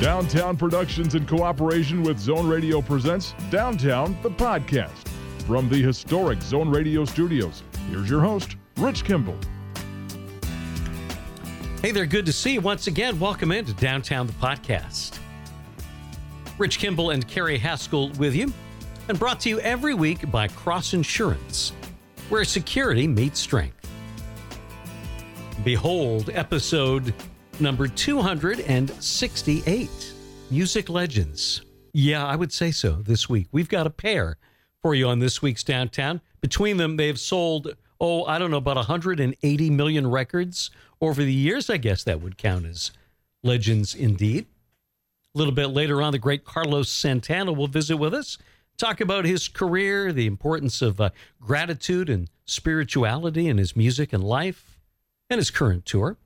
Downtown Productions in cooperation with Zone Radio presents Downtown the Podcast. From the historic Zone Radio studios, here's your host, Rich Kimball. Hey there, good to see you once again. Welcome into Downtown the Podcast. Rich Kimball and Carrie Haskell with you, and brought to you every week by Cross Insurance, where security meets strength. Behold, episode number 268 Music Legends. Yeah, I would say so this week. We've got a pair for you on this week's Downtown. Between them, they've sold, oh, I don't know, about 180 million records over the years. I guess that would count as legends indeed. A little bit later on, the great Carlos Santana will visit with us, talk about his career, the importance of uh, gratitude and spirituality in his music and life, and his current tour.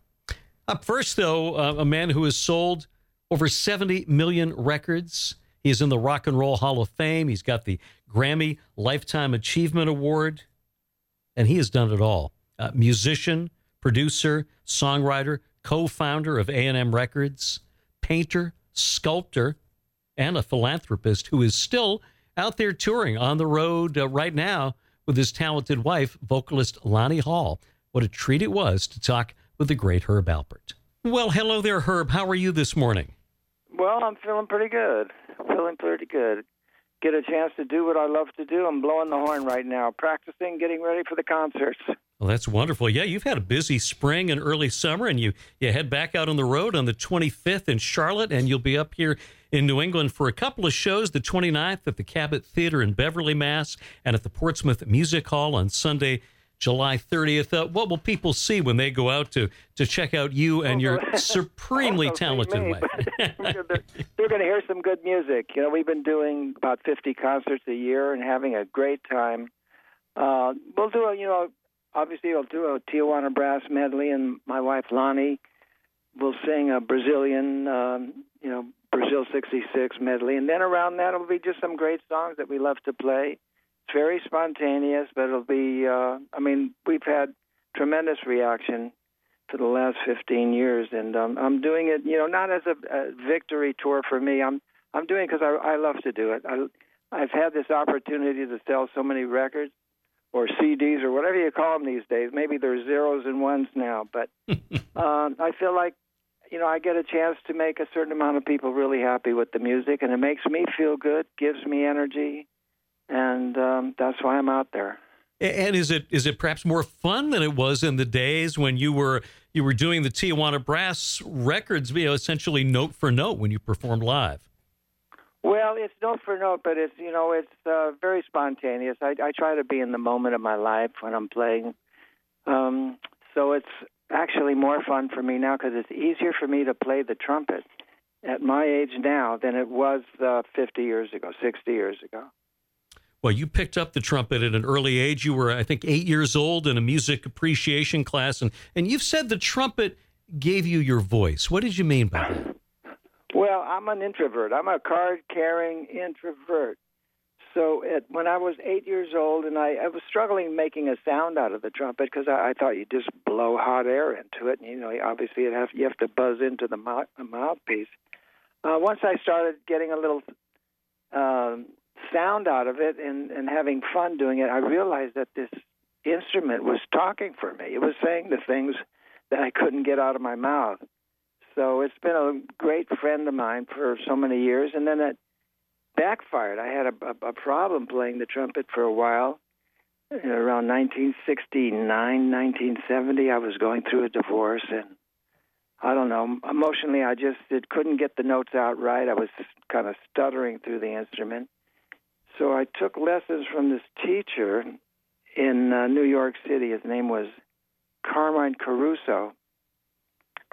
Up first, though, uh, a man who has sold over 70 million records. He is in the Rock and Roll Hall of Fame. He's got the Grammy Lifetime Achievement Award, and he has done it all. Uh, musician, producer, songwriter, co-founder of A&M Records, painter, sculptor, and a philanthropist who is still out there touring on the road uh, right now with his talented wife, vocalist Lani Hall. What a treat it was to talk with the great Herb Alpert. Well, hello there, Herb. How are you this morning? Well, I'm feeling pretty good. Feeling pretty good. Get a chance to do what I love to do. I'm blowing the horn right now, practicing, getting ready for the concerts. Well, that's wonderful. Yeah, you've had a busy spring and early summer, and you, you head back out on the road on the 25th in Charlotte, and you'll be up here in New England for a couple of shows the 29th at the Cabot Theater in Beverly, Mass., and at the Portsmouth Music Hall on Sunday, July 30th. Uh, what will people see when they go out to, to check out you and your supremely talented me, wife? they're, going to hear some good music. You know, we've been doing about 50 concerts a year and having a great time. Uh, we'll do a, you know, obviously we'll do a Tijuana brass medley, and my wife Lani will sing a Brazilian, um, you know, Brazil 66 medley. And then around that, it'll be just some great songs that we love to play very spontaneous, but it'll be. Uh, I mean, we've had tremendous reaction for the last 15 years, and um, I'm doing it. You know, not as a, a victory tour for me. I'm I'm doing it because I, I love to do it. I, I've had this opportunity to sell so many records or CDs or whatever you call them these days. Maybe they're zeros and ones now, but um, I feel like you know I get a chance to make a certain amount of people really happy with the music, and it makes me feel good, gives me energy, and um, that's why I'm out there. And is it is it perhaps more fun than it was in the days when you were you were doing the Tijuana Brass records, you know, essentially note for note when you performed live? Well, it's note for note, but it's you know it's uh, very spontaneous. I, I try to be in the moment of my life when I'm playing, um, so it's actually more fun for me now because it's easier for me to play the trumpet at my age now than it was uh, 50 years ago, 60 years ago. Well, you picked up the trumpet at an early age. You were, I think, eight years old in a music appreciation class, and, and you've said the trumpet gave you your voice. What did you mean by that? Well, I'm an introvert. I'm a card carrying introvert. So at, when I was eight years old, and I, I was struggling making a sound out of the trumpet because I, I thought you just blow hot air into it. And, you know, obviously it have, you have to buzz into the mouthpiece. Uh, once I started getting a little um, sound out of it and, and having fun doing it, I realized that this instrument was talking for me. It was saying the things that I couldn't get out of my mouth. So it's been a great friend of mine for so many years. And then it backfired. I had a, a, a problem playing the trumpet for a while. Around 1969, 1970, I was going through a divorce, and I don't know. Emotionally, I just it couldn't get the notes out right. I was kind of stuttering through the instrument. So I took lessons from this teacher in uh, New York City. His name was Carmine Caruso.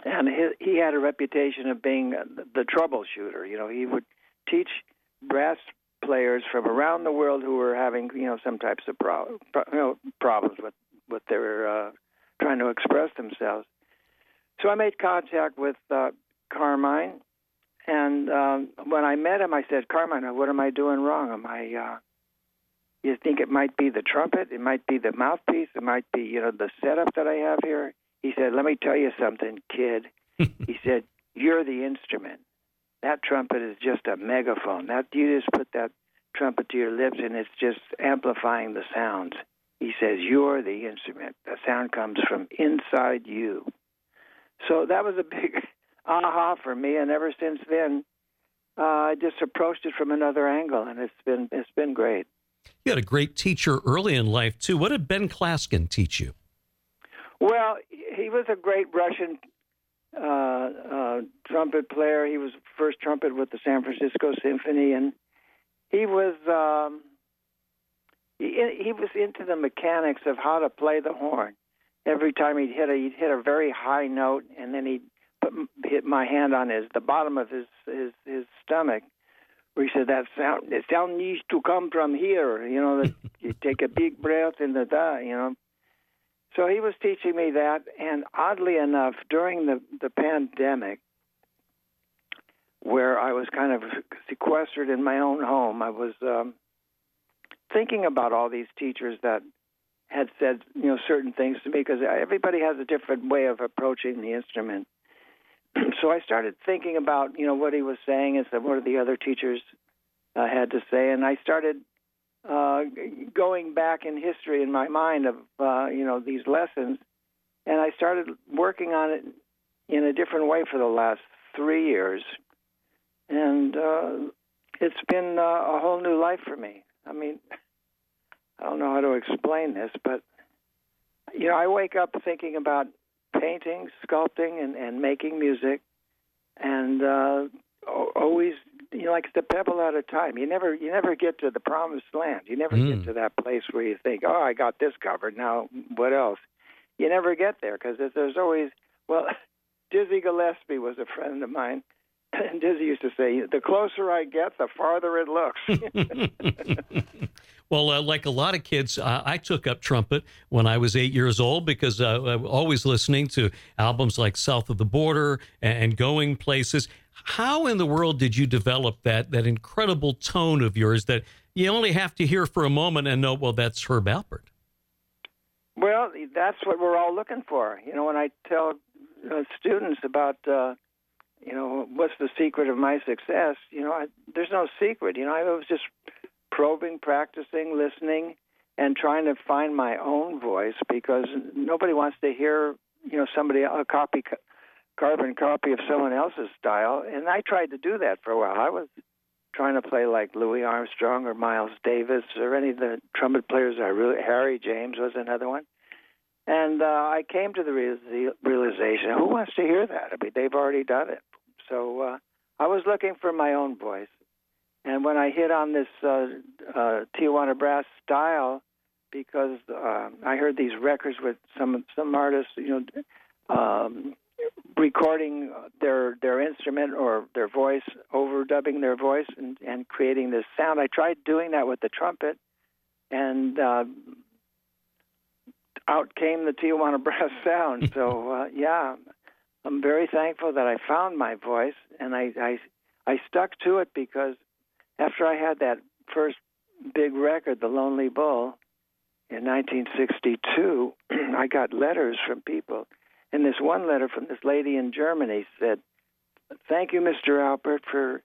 And he, he had a reputation of being the troubleshooter. You know, he would teach brass players from around the world who were having, you know, some types of pro- pro- you know, problems with what they were uh, trying to express themselves. So I made contact with uh, Carmine, and um, when I met him, I said, Carmine, what am I doing wrong? Am I? Uh, you think it might be the trumpet? It might be the mouthpiece. It might be, you know, the setup that I have here. He said, "Let me tell you something, kid." he said, "You're the instrument. that trumpet is just a megaphone. That you just put that trumpet to your lips and it's just amplifying the sounds. He says, You're the instrument. The sound comes from inside you. So that was a big aha for me, and ever since then, uh, I just approached it from another angle, and it's been it's been great. You had a great teacher early in life too. What did Ben Klatzkin teach you? Well, he was a great Russian uh, uh, trumpet player. He was first trumpet with the San Francisco Symphony, and he was um, he, he was into the mechanics of how to play the horn. Every time he'd hit a he'd hit a very high note, and then he'd put hit my hand on his the bottom of his his his stomach, where he said that sound the sound needs to come from here. You know, that you take a big breath in the da. You know. So he was teaching me that, and oddly enough, during the the pandemic, where I was kind of sequestered in my own home, I was um, thinking about all these teachers that had said you know certain things to me because everybody has a different way of approaching the instrument. So I started thinking about you know what he was saying and what the other teachers uh, had to say, and I started uh, going back in history in my mind of uh, you know these lessons, and I started working on it in a different way for the last three years, and uh, it's been uh, a whole new life for me. I mean, I don't know how to explain this, but you know, I wake up thinking about painting, sculpting, and, and making music, and uh, always you know, like it's a pebble at a time. You never you never get to the promised land. You never mm. get to that place where you think, oh, I got this covered. Now what else? You never get there because there's always well. Dizzy Gillespie was a friend of mine. And Dizzy used to say, "The closer I get, the farther it looks." Well, uh, like a lot of kids, uh, I took up trumpet when I was eight years old because uh, I was always listening to albums like South of the Border and, and going places. How in the world did you develop that that incredible tone of yours that you only have to hear for a moment and know, well, that's Herb Alpert? Well, that's what we're all looking for. You know, when I tell uh, students about, uh, you know, what's the secret of my success, you know, I, there's no secret. You know, I was just probing, practicing, listening, and trying to find my own voice because nobody wants to hear, you know, somebody a copy carbon copy of someone else's style. And I tried to do that for a while. I was trying to play like Louis Armstrong or Miles Davis or any of the trumpet players I really Harry James was another one. And uh, I came to the realization, who wants to hear that? I mean, they've already done it. So uh, I was looking for my own voice. And when I hit on this uh, uh, Tijuana brass style, because uh, I heard these records with some some artists, you know, um, recording their their instrument or their voice, overdubbing their voice, and, and creating this sound. I tried doing that with the trumpet, and uh, out came the Tijuana brass sound. So uh, yeah, I'm very thankful that I found my voice, and I, I I stuck to it because after I had that first big record, The Lonely Bull, in 1962, I got letters from people and this one letter from this lady in Germany said, Thank you, Mr. Albert, for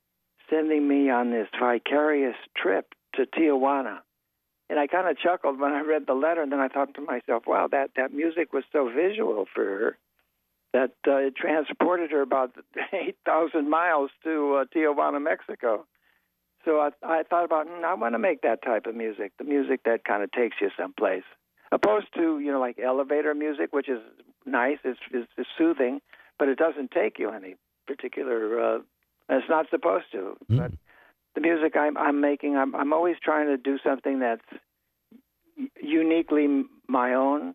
sending me on this vicarious trip to Tijuana. And I kind of chuckled when I read the letter, and then I thought to myself, wow, that, that music was so visual for her that uh, it transported her about 8,000 miles to uh, Tijuana, Mexico. So I, I thought about, mm, I want to make that type of music, the music that kind of takes you someplace opposed to you know like elevator music, which is nice, it's, it's, it's soothing, but it doesn't take you any particular. Uh, it's not supposed to. Mm. But the music I'm, I'm making, I'm, I'm always trying to do something that's uniquely my own.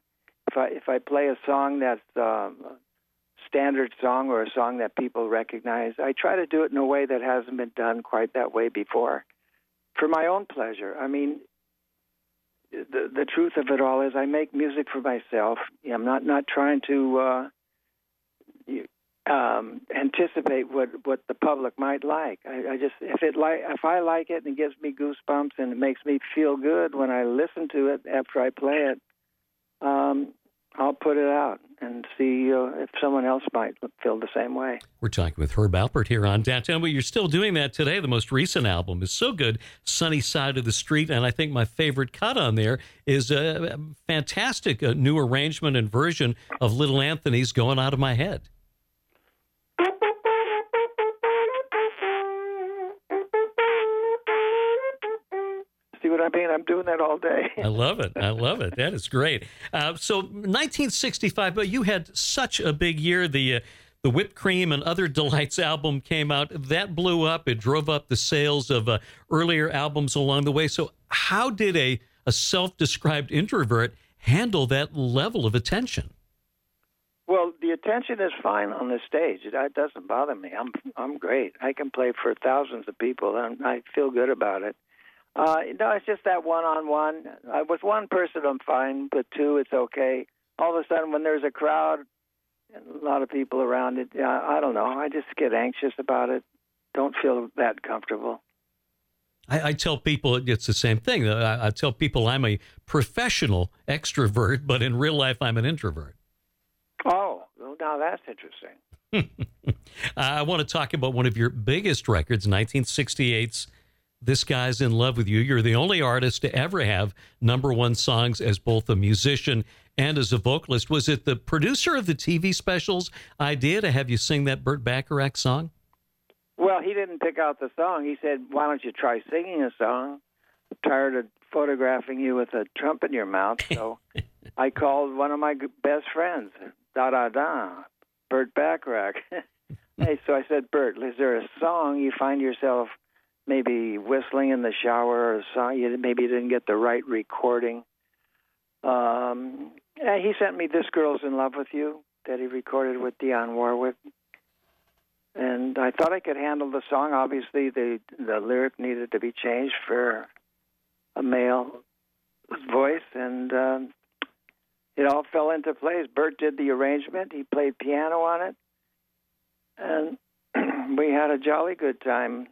If I if I play a song that's um, standard song or a song that people recognize, I try to do it in a way that hasn't been done quite that way before, for my own pleasure. I mean, the the truth of it all is I make music for myself. I'm not not trying to uh, um, anticipate what what the public might like. I, I just if it like if I like it and it gives me goosebumps and it makes me feel good when I listen to it after I play it, um, I'll put it out. And see uh, if someone else might feel the same way. We're talking with Herb Alpert here on Downtown, but you're still doing that today. The most recent album is so good, Sunny Side of the Street, and I think my favorite cut on there is a fantastic new arrangement and version of Little Anthony's "Going Out of My Head." I mean? I'm doing that all day. I love it. I love it. That is great. Uh, so 1965, but you had such a big year. The uh, the Whipped Cream and Other Delights album came out. That blew up. It drove up the sales of uh, earlier albums along the way. So how did a a self-described introvert handle that level of attention? Well, the attention is fine on the stage. It, it doesn't bother me. I'm I'm great. I can play for thousands of people, and I feel good about it. Uh, no, it's just that one-on-one. Uh, with one person, I'm fine, but two, it's okay. All of a sudden, when there's a crowd and a lot of people around it, I don't know. I just get anxious about it. Don't feel that comfortable. I, I tell people it's the same thing. I, I tell people I'm a professional extrovert, but in real life, I'm an introvert. Oh, well, now that's interesting. I want to talk about one of your biggest records, 1968's this Guy's in Love with You. You're the only artist to ever have number one songs as both a musician and as a vocalist. Was it the producer of the TV specials idea to have you sing that Burt Bacharach song? Well, he didn't pick out the song. He said, Why don't you try singing a song? I'm tired of photographing you with a trump in your mouth. So I called one of my best friends, da da da, Burt Bacharach. hey, so I said, Burt, is there a song you find yourself maybe whistling in the shower or you maybe you didn't get the right recording. Um, he sent me "This Girl's in Love with You" that he recorded with Dionne Warwick, and I thought I could handle the song. Obviously, the the lyric needed to be changed for a male voice, and um, it all fell into place. Burt did the arrangement; he played piano on it, and we had a jolly good time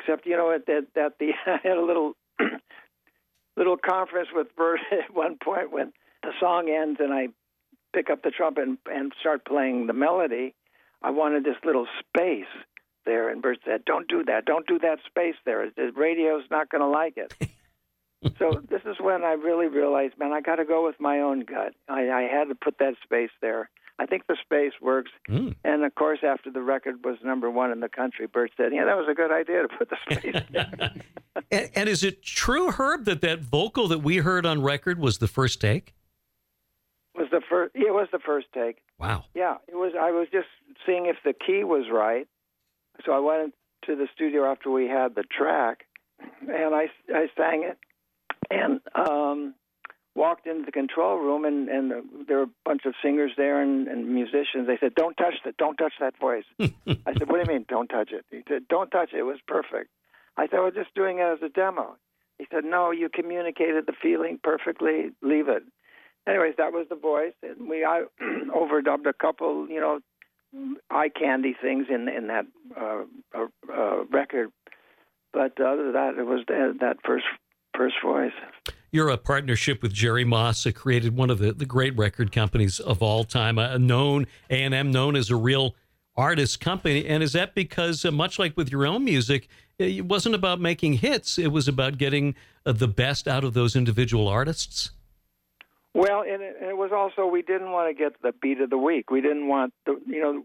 Except, you know, at that, that the I had a little little conference with Burt at one point when the song ends and I pick up the trumpet and, and start playing the melody. I wanted this little space there, and Burt said, "Don't do that. Don't do that space there. The radio's not going to like it." so this is when I really realized, man, I got to go with my own gut. I, I had to put that space there. I think the space works. Mm. And of course, after the record was number one in the country, Burt said, "Yeah, that was a good idea to put the space there." and, and, is it true, Herb, that that vocal that we heard on record was the first take? Was the first? It was the first take. Wow. Yeah, it was. I was just seeing if the key was right, so I went to the studio after we had the track, and I I sang it, and um, walked into the control room and and there were a bunch of singers there and, and musicians. They said, "Don't touch that! Don't touch that voice." I said, "What do you mean, don't touch it?" He said, "Don't touch it. It was perfect." I said, "We're just doing it as a demo." He said, "No, you communicated the feeling perfectly. Leave it." Anyways, that was the voice, and we I overdubbed a couple, you know, eye candy things in in that uh, uh, uh, record. But other than that, it was that, that first first voice. You're a partnership with Jerry Moss, who created one of the, the great record companies of all time, a known A&M, known as a real artist company. And is that because, uh, much like with your own music, it wasn't about making hits, it was about getting uh, the best out of those individual artists? Well, and it, and it was also we didn't want to get the beat of the week. We didn't want the you know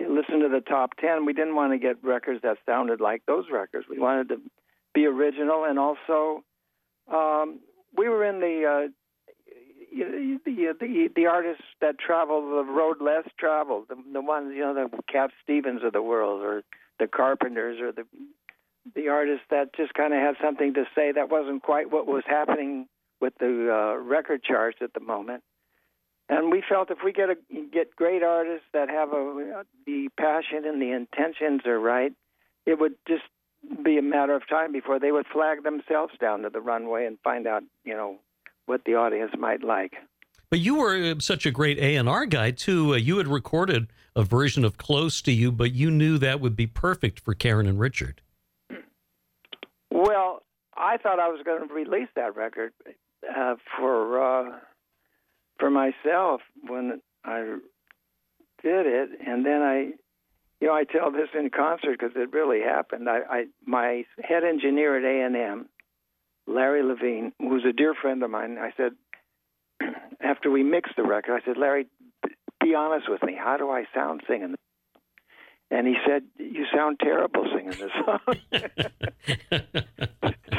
listen to the top ten. We didn't want to get records that sounded like those records. We wanted to be original and also um, we were in the uh, the, the the artists that travel the road less traveled, the, the ones you know, the Cat Stevens of the world, or the Carpenters, or the the artists that just kind of had something to say that wasn't quite what was happening with the uh, record charts at the moment. And we felt if we get a get great artists that have a the passion and the intentions are right, it would just be a matter of time before they would flag themselves down to the runway and find out, you know, what the audience might like. But you were uh, such a great A and R guy too. Uh, you had recorded a version of "Close to You," but you knew that would be perfect for Karen and Richard. Well, I thought I was going to release that record uh, for uh, for myself when I did it, and then I, you know, I tell this in concert because it really happened. I, I my head engineer at A and M, Larry Levine, who's a dear friend of mine, I said, after we mixed the record, I said, Larry, be honest with me. How do I sound singing? And he said, "You sound terrible singing this song."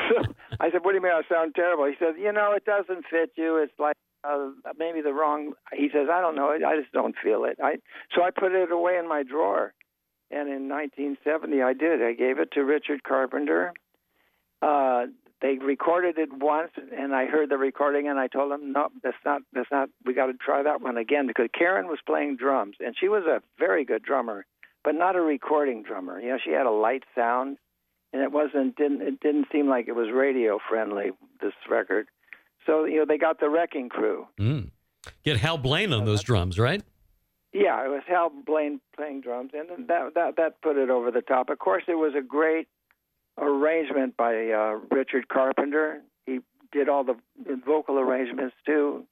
so I said, "What do you mean I sound terrible?" He said, "You know, it doesn't fit you. It's like uh, maybe the wrong." He says, "I don't know. I just don't feel it." I so I put it away in my drawer, and in 1970 I did. I gave it to Richard Carpenter. Uh, they recorded it once, and I heard the recording, and I told them, "No, that's not. That's not. We got to try that one again." Because Karen was playing drums, and she was a very good drummer, but not a recording drummer. You know, she had a light sound, and it wasn't. Didn't it didn't seem like it was radio friendly. This record, so you know, they got the Wrecking Crew. Mm. Get Hal Blaine on those drums, right? Yeah, it was Hal Blaine playing drums, and that that that put it over the top. Of course, it was a great arrangement by uh, Richard Carpenter. He did all the vocal arrangements too,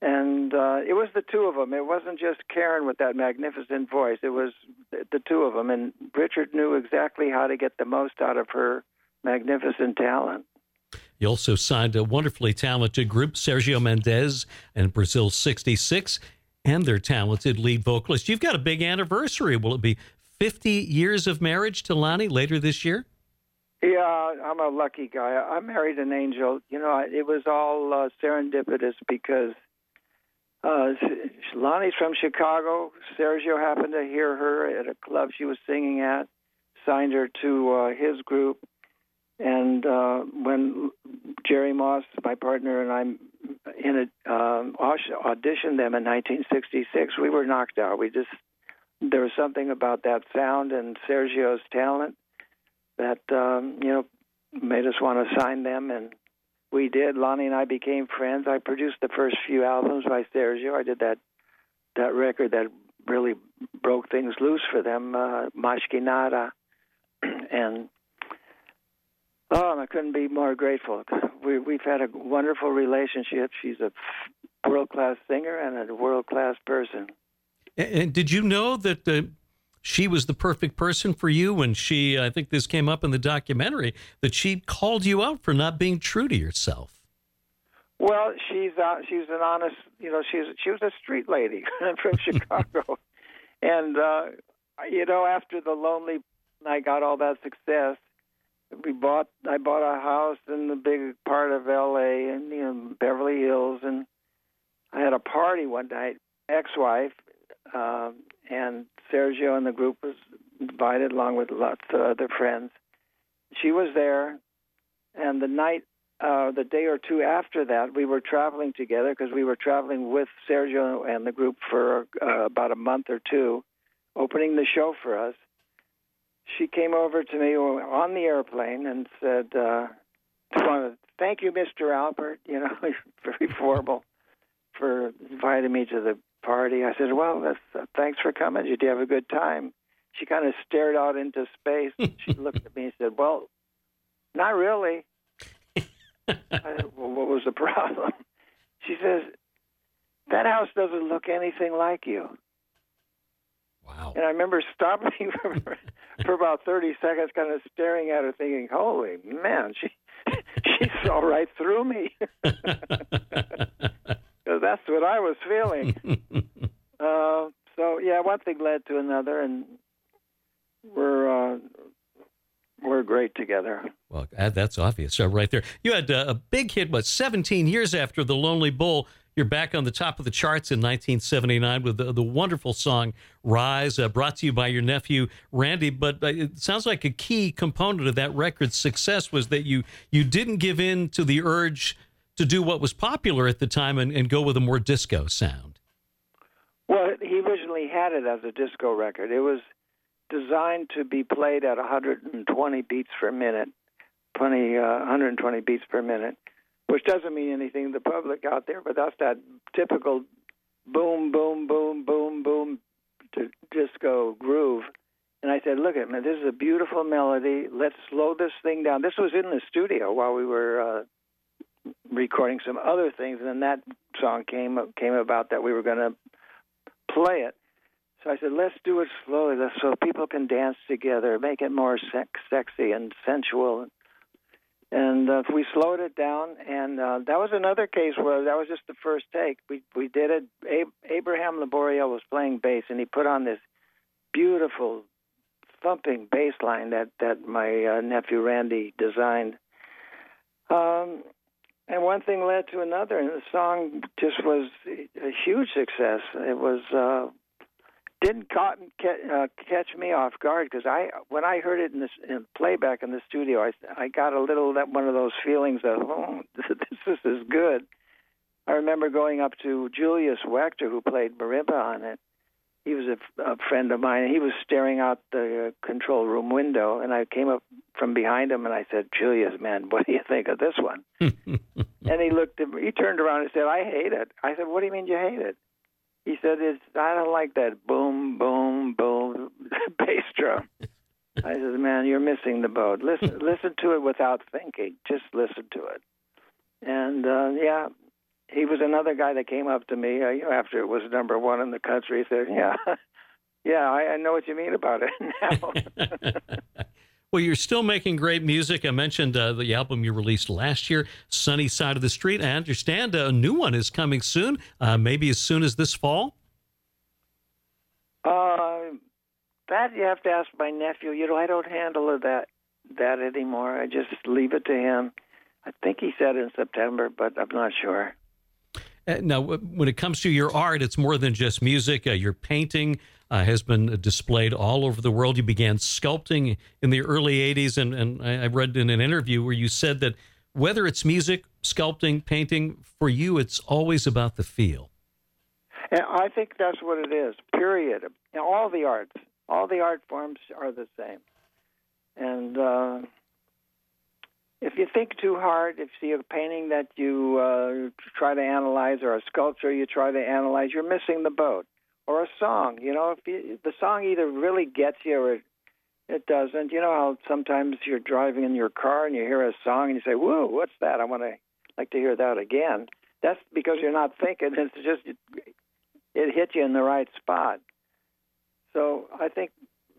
and uh, it was the two of them. It wasn't just Karen with that magnificent voice. It was the two of them, and Richard knew exactly how to get the most out of her magnificent talent. You also signed a wonderfully talented group, Sergio Mendes and Brazil 66, and their talented lead vocalist. You've got a big anniversary. Will it be 50 years of marriage to Lani later this year? Yeah, I'm a lucky guy. I married an angel. You know, it was all uh, serendipitous because uh, Lani's from Chicago. Sergio happened to hear her at a club she was singing at, signed her to uh, his group. And uh, when Jerry Moss, my partner, and I in a, um, auditioned them in 1966, we were knocked out. We just there was something about that sound and Sergio's talent that um, you know made us want to sign them, and we did. Lani and I became friends. I produced the first few albums by Sergio. I did that that record that really broke things loose for them, uh, Mas Que Nada, and oh, I couldn't be more grateful. We, we've had a wonderful relationship. She's a world class singer and a world class person. And did you know that the she was the perfect person for you when she, I think this came up in the documentary, that she called you out for not being true to yourself. Well, she's uh, she's an honest, you know, she's she was a street lady from Chicago, and uh, you know, after the lonely, I got all that success. We bought, I bought a house in the big part of L.A. and you know Beverly Hills, and I had a party one night. Ex-wife, um, and Sergio and the group was invited along with lots of other friends. She was there, and the night, uh, the day or two after that, we were traveling together because we were traveling with Sergio and the group for uh, about a month or two, opening the show for us. She came over to me on the airplane and said, uh, "Want to thank you, Mr. Albert. You know, very formal for inviting me to the party. I said, "Well, uh, thanks for coming. Did you have a good time?" She kind of stared out into space. she looked at me and said, "Well, not really." I said, well, what was the problem? She says, "That house doesn't look anything like you." Wow. And I remember stopping for, for about 30 seconds, kind of staring at her, thinking, holy man, she she saw right through me. because that's what I was feeling. uh, so yeah, one thing led to another, and we're uh, we're great together. Well, that's obvious, uh, right there. You had uh, a big hit, but 17 years after The Lonely Bull. You're back on the top of the charts in 1979 with the, the wonderful song Rise, uh, brought to you by your nephew Randy. But uh, it sounds like a key component of that record's success was that you you didn't give in to the urge to do what was popular at the time and, and go with a more disco sound? Well, he originally had it as a disco record. It was designed to be played at 120 beats per minute, 20, uh, 120 beats per minute, which doesn't mean anything to the public out there, but that's that typical boom, boom, boom, boom, boom disco groove. And I said, "Look at man, this is a beautiful melody. Let's slow this thing down." This was in the studio while we were uh, recording some other things, and then that song came came about that we were going to play it. So I said, let's do it slowly, so people can dance together, make it more sex- sexy and sensual. And uh, we slowed it down, and uh, that was another case where that was just the first take. We we did it. Ab- Abraham Laboriel was playing bass, and he put on this beautiful thumping bass line that that my uh, nephew Randy designed. Um, and one thing led to another, and the song just was a huge success. It was uh, didn't caught, uh, catch me off guard because I when I heard it in this in playback in the studio, I I got a little that one of those feelings of oh this is good. I remember going up to Julius Wechter, who played marimba on it, he was a, a friend of mine, and he was staring out the control room window, and I came up from behind him and I said, "Julius, man, what do you think of this one?" and he looked at me, he turned around and said, "I hate it." I said, "What do you mean you hate it?" He said, "It's I don't like that boom, boom, boom bass drum." I said, "Man, you're missing the boat. Listen, listen to it without thinking. Just listen to it." And uh, yeah, he was another guy that came up to me, uh, you know, after it was number one in the country. He said, "Yeah, yeah, I, I know what you mean about it now." Well, you're still making great music. I mentioned uh, the album you released last year, "Sunny Side of the Street." I understand a new one is coming soon, uh, maybe as soon as this fall. Uh, that you have to ask my nephew. You know, I don't handle that that anymore. I just leave it to him. I think he said in September, but I'm not sure. Uh, now, when it comes to your art, it's more than just music. Uh, your painting uh, has been displayed all over the world. You began sculpting in the early 80s, and, and I read in an interview where you said that whether it's music, sculpting, painting, for you, it's always about the feel. And I think that's what it is, period. All the arts, all the art forms are the same. And uh, if you think too hard, if you see a painting that you uh, try to analyze or a sculpture you try to analyze, you're missing the boat. Or a song, you know, if you, the song either really gets you or it, it doesn't. You know how sometimes you're driving in your car and you hear a song and you say, "Whoa, what's that? I want to like to hear that again." That's because you're not thinking. It's just it, it hit you in the right spot. So I think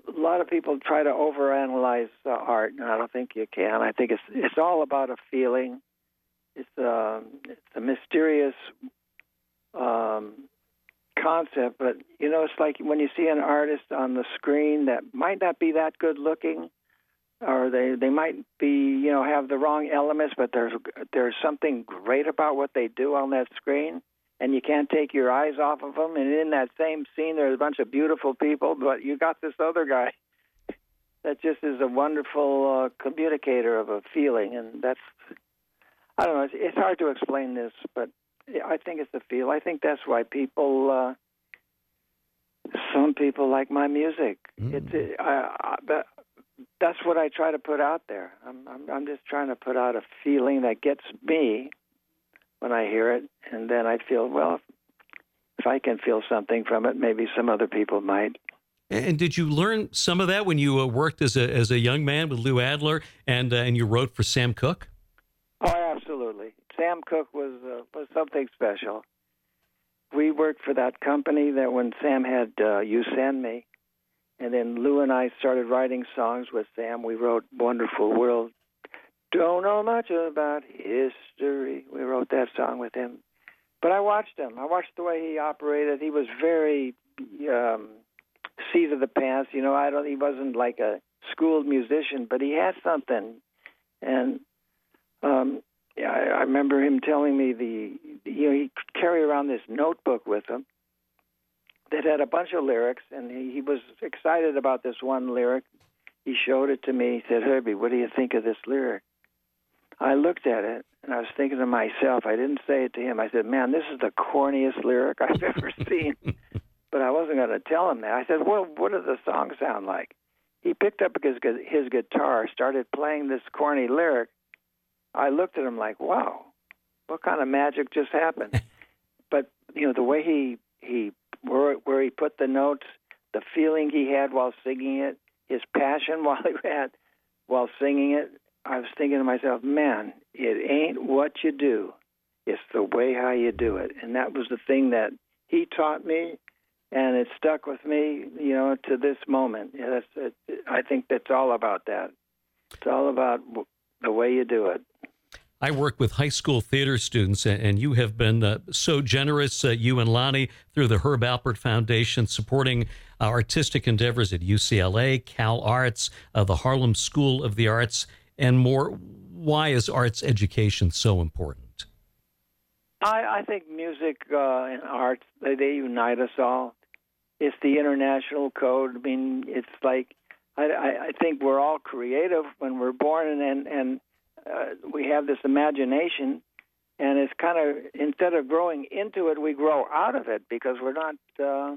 a lot of people try to overanalyze uh, art, and I don't think you can. I think it's it's all about a feeling. It's a uh, it's a mysterious um, concept, but you know, it's like when you see an artist on the screen that might not be that good looking, or they they might be you know have the wrong elements, but there's there's something great about what they do on that screen and you can't take your eyes off of them. And in that same scene, there's a bunch of beautiful people, but you got this other guy that just is a wonderful uh, communicator of a feeling, and that's I don't know. It's, it's hard to explain this, but I think it's the feel. I think that's why people. Uh, some people like my music. Mm. It's I, I, that's what I try to put out there. I'm, I'm I'm just trying to put out a feeling that gets me when I hear it, and then I feel well. If I can feel something from it, maybe some other people might. And did you learn some of that when you uh, worked as a as a young man with Lou Adler and uh, and you wrote for Sam Cooke? Cooke was uh, was something special. We worked for that company that when Sam had uh, "You Send Me," and then Lou and I started writing songs with Sam. We wrote "Wonderful World," Don't know much about history. We wrote that song with him. But I watched him. I watched the way he operated. He was very um seat of the pants. You know, I don't he wasn't like a schooled musician, but he had something. And um yeah, I, I remember him telling me the you know, he carry around this notebook with him that had a bunch of lyrics and he, he was excited about this one lyric. He showed it to me. He said, Herbie, what do you think of this lyric? I looked at it and I was thinking to myself, I didn't say it to him. I said, Man, this is the corniest lyric I've ever seen. but I wasn't going to tell him that. I said, Well, what does the song sound like? He picked up his, his guitar, started playing this corny lyric. I looked at him like, Wow, what kind of magic just happened? but, you know, the way he, he where, where he put the notes, the feeling he had while singing it, his passion while he had while singing it, I was thinking to myself, man, it ain't what you do, it's the way how you do it. And that was the thing that he taught me and it stuck with me, you know, to this moment. That's, it, I think that's all about that. It's all about the way you do it. I work with high school theater students, and you have been uh, so generous, uh, you and Lani, through the Herb Alpert Foundation, supporting uh, artistic endeavors at UCLA, Cal Arts, uh, the Harlem School of the Arts, and more. Why is arts education so important? I, I think music uh, and arts they, they unite us all. It's the international code. I mean, it's like I, I think we're all creative when we're born, and and, and uh, we have this imagination, and it's kind of instead of growing into it, we grow out of it because we're not. Uh,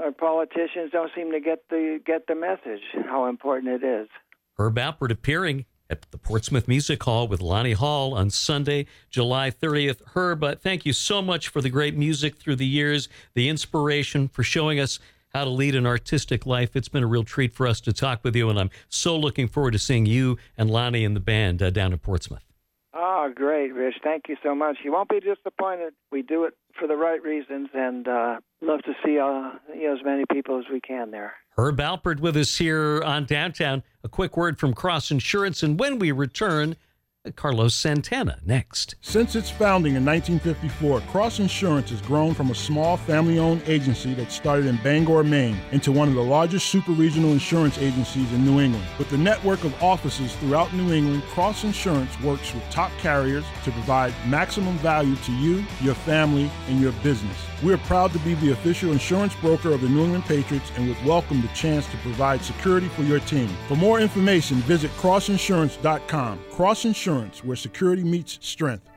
our politicians don't seem to get the get the message how important it is. Herb Alpert appearing at the Portsmouth Music Hall with Lani Hall on Sunday, July 30th. Herb, uh, thank you so much for the great music through the years, the inspiration for showing us how to lead an artistic life. It's been a real treat for us to talk with you, and I'm so looking forward to seeing you and Lani and the band uh, down in Portsmouth. Oh, great, Rich. Thank you so much. You won't be disappointed. We do it for the right reasons, and uh, love to see uh, you know, as many people as we can there. Herb Alpert with us here on Downtown. A quick word from Cross Insurance, and when we return, Carlos Santana next. Since its founding in 1954, Cross Insurance has grown from a small family owned agency that started in Bangor, Maine, into one of the largest super regional insurance agencies in New England. With a network of offices throughout New England, Cross Insurance works with top carriers to provide maximum value to you, your family, and your business. We are proud to be the official insurance broker of the New England Patriots and would welcome the chance to provide security for your team. For more information, visit crossinsurance.com. Cross Insurance, where security meets strength.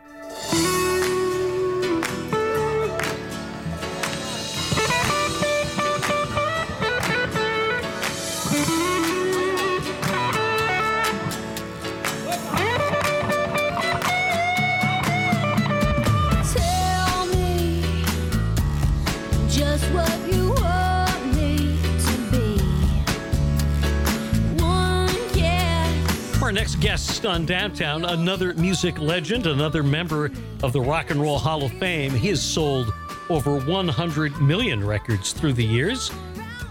Guest on Downtown, another music legend, another member of the Rock and Roll Hall of Fame. He has sold over 100 million records through the years,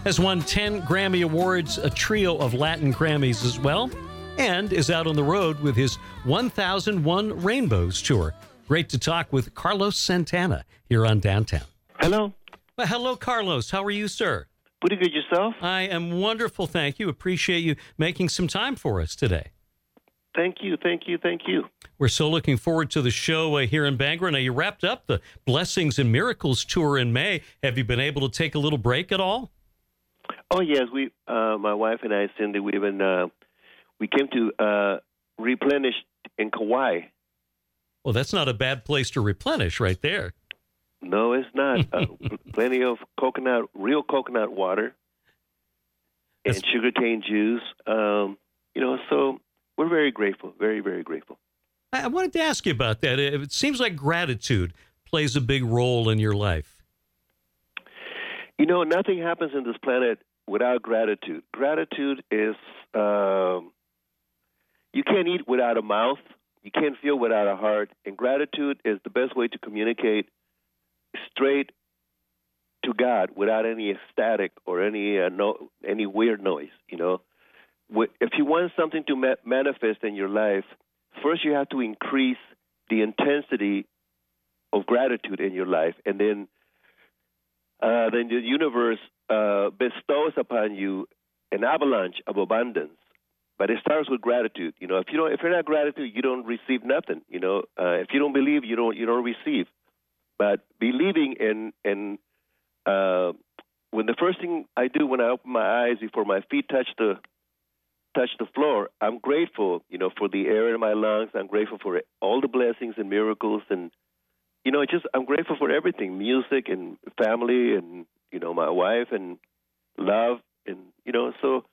has won 10 Grammy Awards, a trio of Latin Grammys as well, and is out on the road with his 1001 Rainbows tour. Great to talk with Carlos Santana here on Downtown. Hello. Well, hello, Carlos. How are you, sir? Pretty good yourself? I am wonderful, thank you. Appreciate you making some time for us today. Thank you, thank you, thank you. We're so looking forward to the show uh, here in Bangor. Now, you wrapped up the Blessings and Miracles tour in May. Have you been able to take a little break at all? Oh yes, we, uh, my wife and I, Cindy, we've been uh, we came to uh, replenish in Kauai. Well, that's not a bad place to replenish, right there. No, it's not. Uh, plenty of coconut, real coconut water, and sugarcane juice. Um, you know, so we're very grateful, very, very grateful. I wanted to ask you about that. It seems like gratitude plays a big role in your life. You know, nothing happens in this planet without gratitude. Gratitude is, um, you can't eat without a mouth, you can't feel without a heart, and gratitude is the best way to communicate straight to God without any ecstatic or any uh, no any weird noise. You know, if you want something to ma- manifest in your life, first you have to increase the intensity of gratitude in your life, and then uh, then the universe uh, bestows upon you an avalanche of abundance. But it starts with gratitude. You know, if you don't, if you're not gratitude, you don't receive nothing. You know, uh, if you don't believe, you don't, you don't receive. But believing in, in uh, when the first thing I do when I open my eyes before my feet touch the touch the floor, I'm grateful, you know, for the air in my lungs. I'm grateful for all the blessings and miracles, and you know, just I'm grateful for everything, music and family, and you know, my wife and love, and you know, so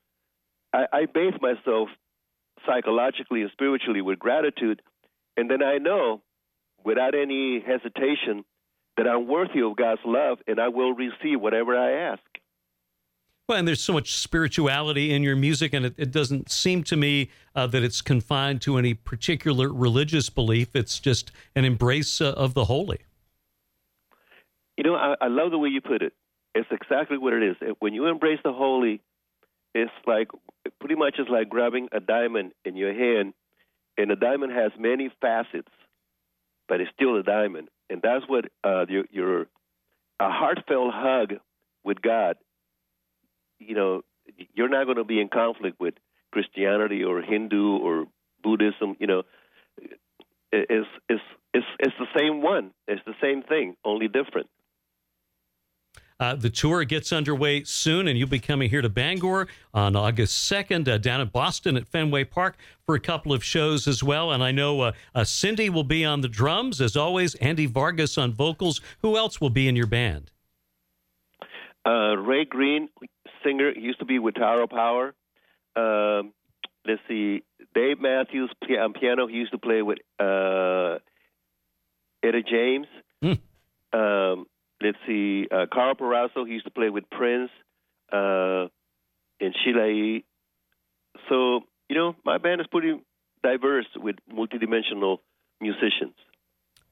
I, I bathe myself psychologically and spiritually with gratitude, and then I know, without any hesitation, that I'm worthy of God's love, and I will receive whatever I ask. Well, and there's so much spirituality in your music, and it, it doesn't seem to me uh, that it's confined to any particular religious belief. It's just an embrace uh, of the holy. You know, I, I love the way you put it. It's exactly what it is. When you embrace the holy, it's like pretty much it's like grabbing a diamond in your hand, and a diamond has many facets, but it's still a diamond. And that's what uh, your, your a heartfelt hug with God. You know, you're not going to be in conflict with Christianity or Hindu or Buddhism. You know, it's it's it's it's the same one. It's the same thing, only different. Uh, the tour gets underway soon, and you'll be coming here to Bangor on August 2nd, uh, down in Boston at Fenway Park for a couple of shows as well. And I know uh, uh Cindy will be on the drums, as always, Andy Vargas on vocals. Who else will be in your band? Uh, Ray Greene, singer, used to be with Tower Power. Um, let's see, Dave Mathews on piano. He used to play with uh, Etta James. Mm. Um, let's see, uh, Karl Perazzo, he used to play with Prince uh, and Sheila So, you know, my band is pretty diverse with multidimensional musicians.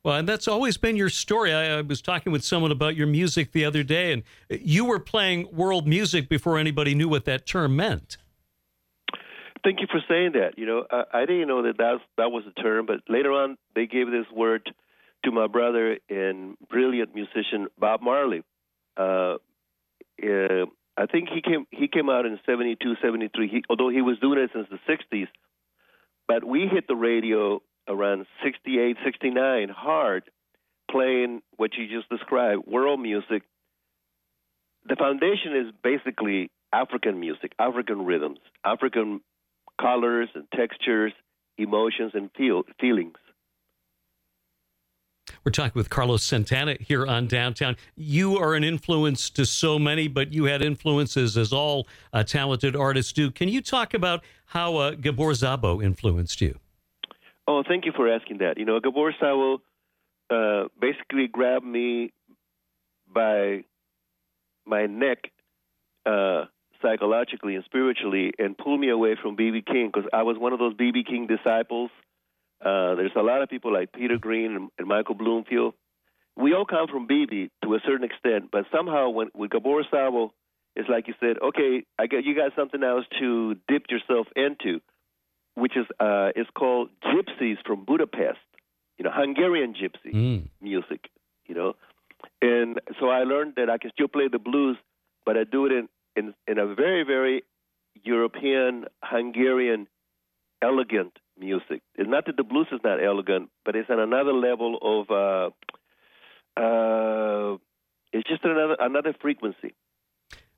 Well, and that's always been your story. I, I, was talking with someone about your music the other day, and you were playing world music before anybody knew what that term meant. Thank you for saying that. You know, I, I didn't know that that that was a term, but later on they gave this word to my brother and brilliant musician Bob Marley. Uh, uh, I think he came he came out in 72, 73, he, although he was doing it since the 60s. But we hit the radio around 68, 69 hard, playing what you just described, world music. The foundation is basically African music, African rhythms, African colors and textures, emotions and feel, feelings. We're talking with Carlos Santana here on Downtown. You are an influence to so many, but you had influences as all uh, talented artists do. Can you talk about how uh, Gabor Szabo influenced you? Oh, thank you for asking that. You know, Gabor Szabo uh, basically grabbed me by my neck uh, psychologically and spiritually and pulled me away from B.B. King because I was one of those B.B. King disciples uh, there's a lot of people like Peter Green and, and Michael Bloomfield. We all come from BB to a certain extent, but somehow when with Gabor Szabo, it's like you said, okay, I got you got something else to dip yourself into, which is uh, it's called Gypsies from Budapest. You know, Hungarian gypsy mm. music. You know, and so I learned that I can still play the blues, but I do it in in, in a very very European Hungarian elegant music. It's not that the blues is not elegant, but it's on another level of. Uh, uh, it's just another another frequency.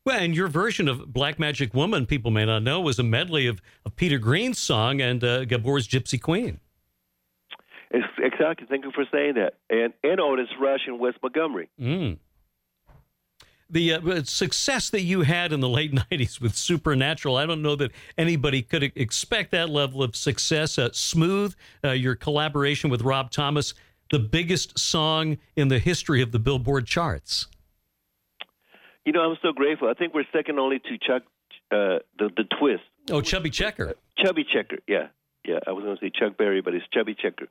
Well, and your version of Black Magic Woman, people may not know, was a medley of Peter Green's song and uh, Gabor's Gypsy Queen. It's, exactly. Thank you for saying that. And, and Otis Rush and Wes Montgomery. Mm the uh, success that you had in the late 90s with Supernatural, I don't know that anybody could expect that level of success. Uh, Smooth, uh, your collaboration with Rob Thomas, the biggest song in the history of the Billboard charts. You know, I'm so grateful. I think we're second only to Chuck, uh, the, the Twist. Oh, Chubby Checker. Chubby Checker, yeah. Yeah, I was going to say Chuck Berry, but it's Chubby Checker.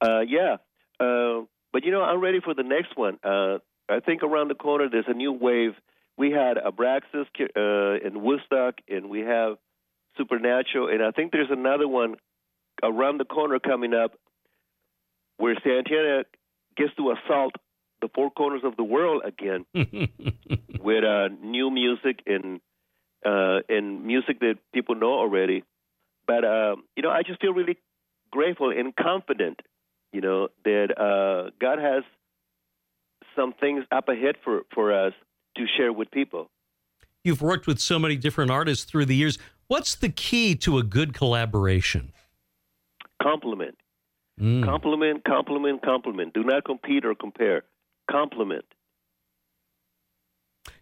Uh, yeah. Uh, but, you know, I'm ready for the next one. I think around the corner there's a new wave. We had Abraxas uh, in Woodstock, and we have Supernatural, and I think there's another one around the corner coming up where Santana gets to assault the four corners of the world again with uh, new music and uh, and music that people know already. But uh, you know, I just feel really grateful and confident, you know, that uh, God has some things up ahead for, for us to share with people. You've worked with so many different artists through the years. What's the key to a good collaboration? Compliment. Mm. Compliment, compliment, compliment. Do not compete or compare. Compliment.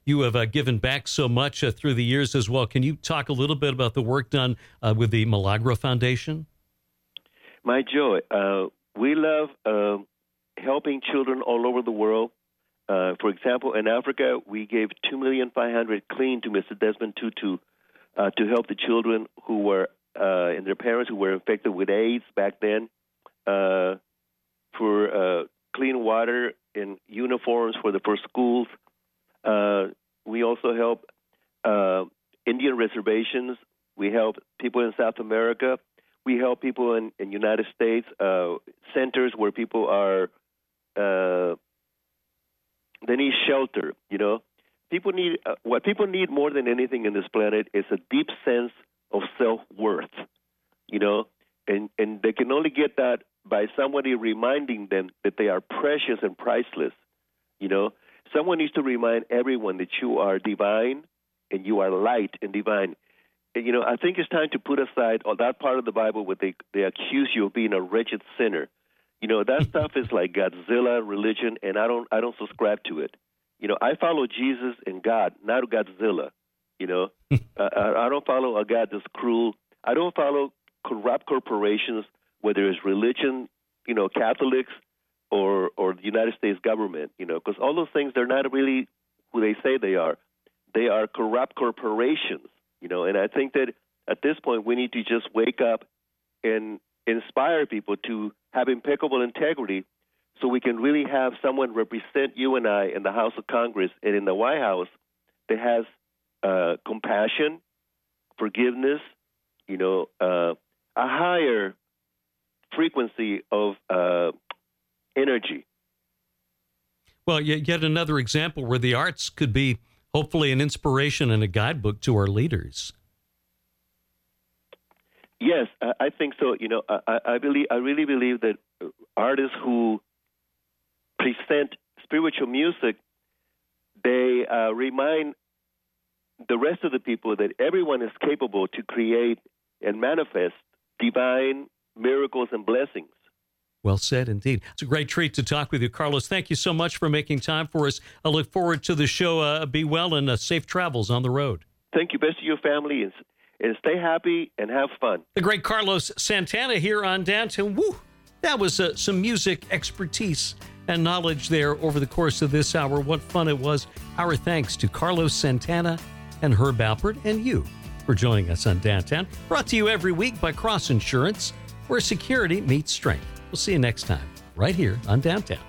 You have uh, given back so much uh, through the years as well. Can you talk a little bit about the work done uh, with the Milagro Foundation? My joy. Uh, we love uh, helping children all over the world for example, in Africa, we gave two million five hundred clean to Mr. Desmond Tutu to help the children who were and their parents who were infected with AIDS back then. For clean water and uniforms for the first schools. Uh, we also help uh, Indian reservations. We help people in South America. We help people in in United States uh, centers where people are uh, they need shelter. You know, people need uh, what people need more than anything in this planet is a deep sense of self worth. You know, and and they can only get that by somebody reminding them that they are precious and priceless. You know, someone needs to remind everyone that you are divine and you are light and divine. And, you know, I think it's time to put aside all that part of the Bible where they they accuse you of being a wretched sinner. You know, that stuff is like Godzilla religion, and I don't I don't subscribe to it. You know, I follow Jesus and God, not Godzilla. You know, I, I don't follow a God that's cruel. I don't follow corrupt corporations, whether it's religion, you know, Catholics, or or the United States government. You know, because all those things they're not really who they say they are. They are corrupt corporations. You know, and I think that at this point we need to just wake up and inspire people to have impeccable integrity so we can really have someone represent you and I in the House of Congress and in the White House that has uh, compassion, forgiveness, you know, uh, a higher frequency of uh, energy. Well, yet another example where the arts could be hopefully an inspiration and a guidebook to our leaders. Yes, I think so. You know, I, I believe, I really believe that artists who present spiritual music, they uh, remind the rest of the people that everyone is capable to create and manifest divine miracles and blessings. Well said indeed. It's a great treat to talk with you, Carlos. Thank you so much for making time for us. I look forward to the show. Uh, be well and uh, safe travels on the road. Thank you. Best to your family and, and stay happy and have fun. The great Carlos Santana here on Downtown. Woo! That was uh, some music expertise and knowledge there over the course of this hour. What fun it was. Our thanks to Carlos Santana and Herb Alpert and you for joining us on Downtown. Brought to you every week by Cross Insurance, where security meets strength. We'll see you next time, right here on Downtown.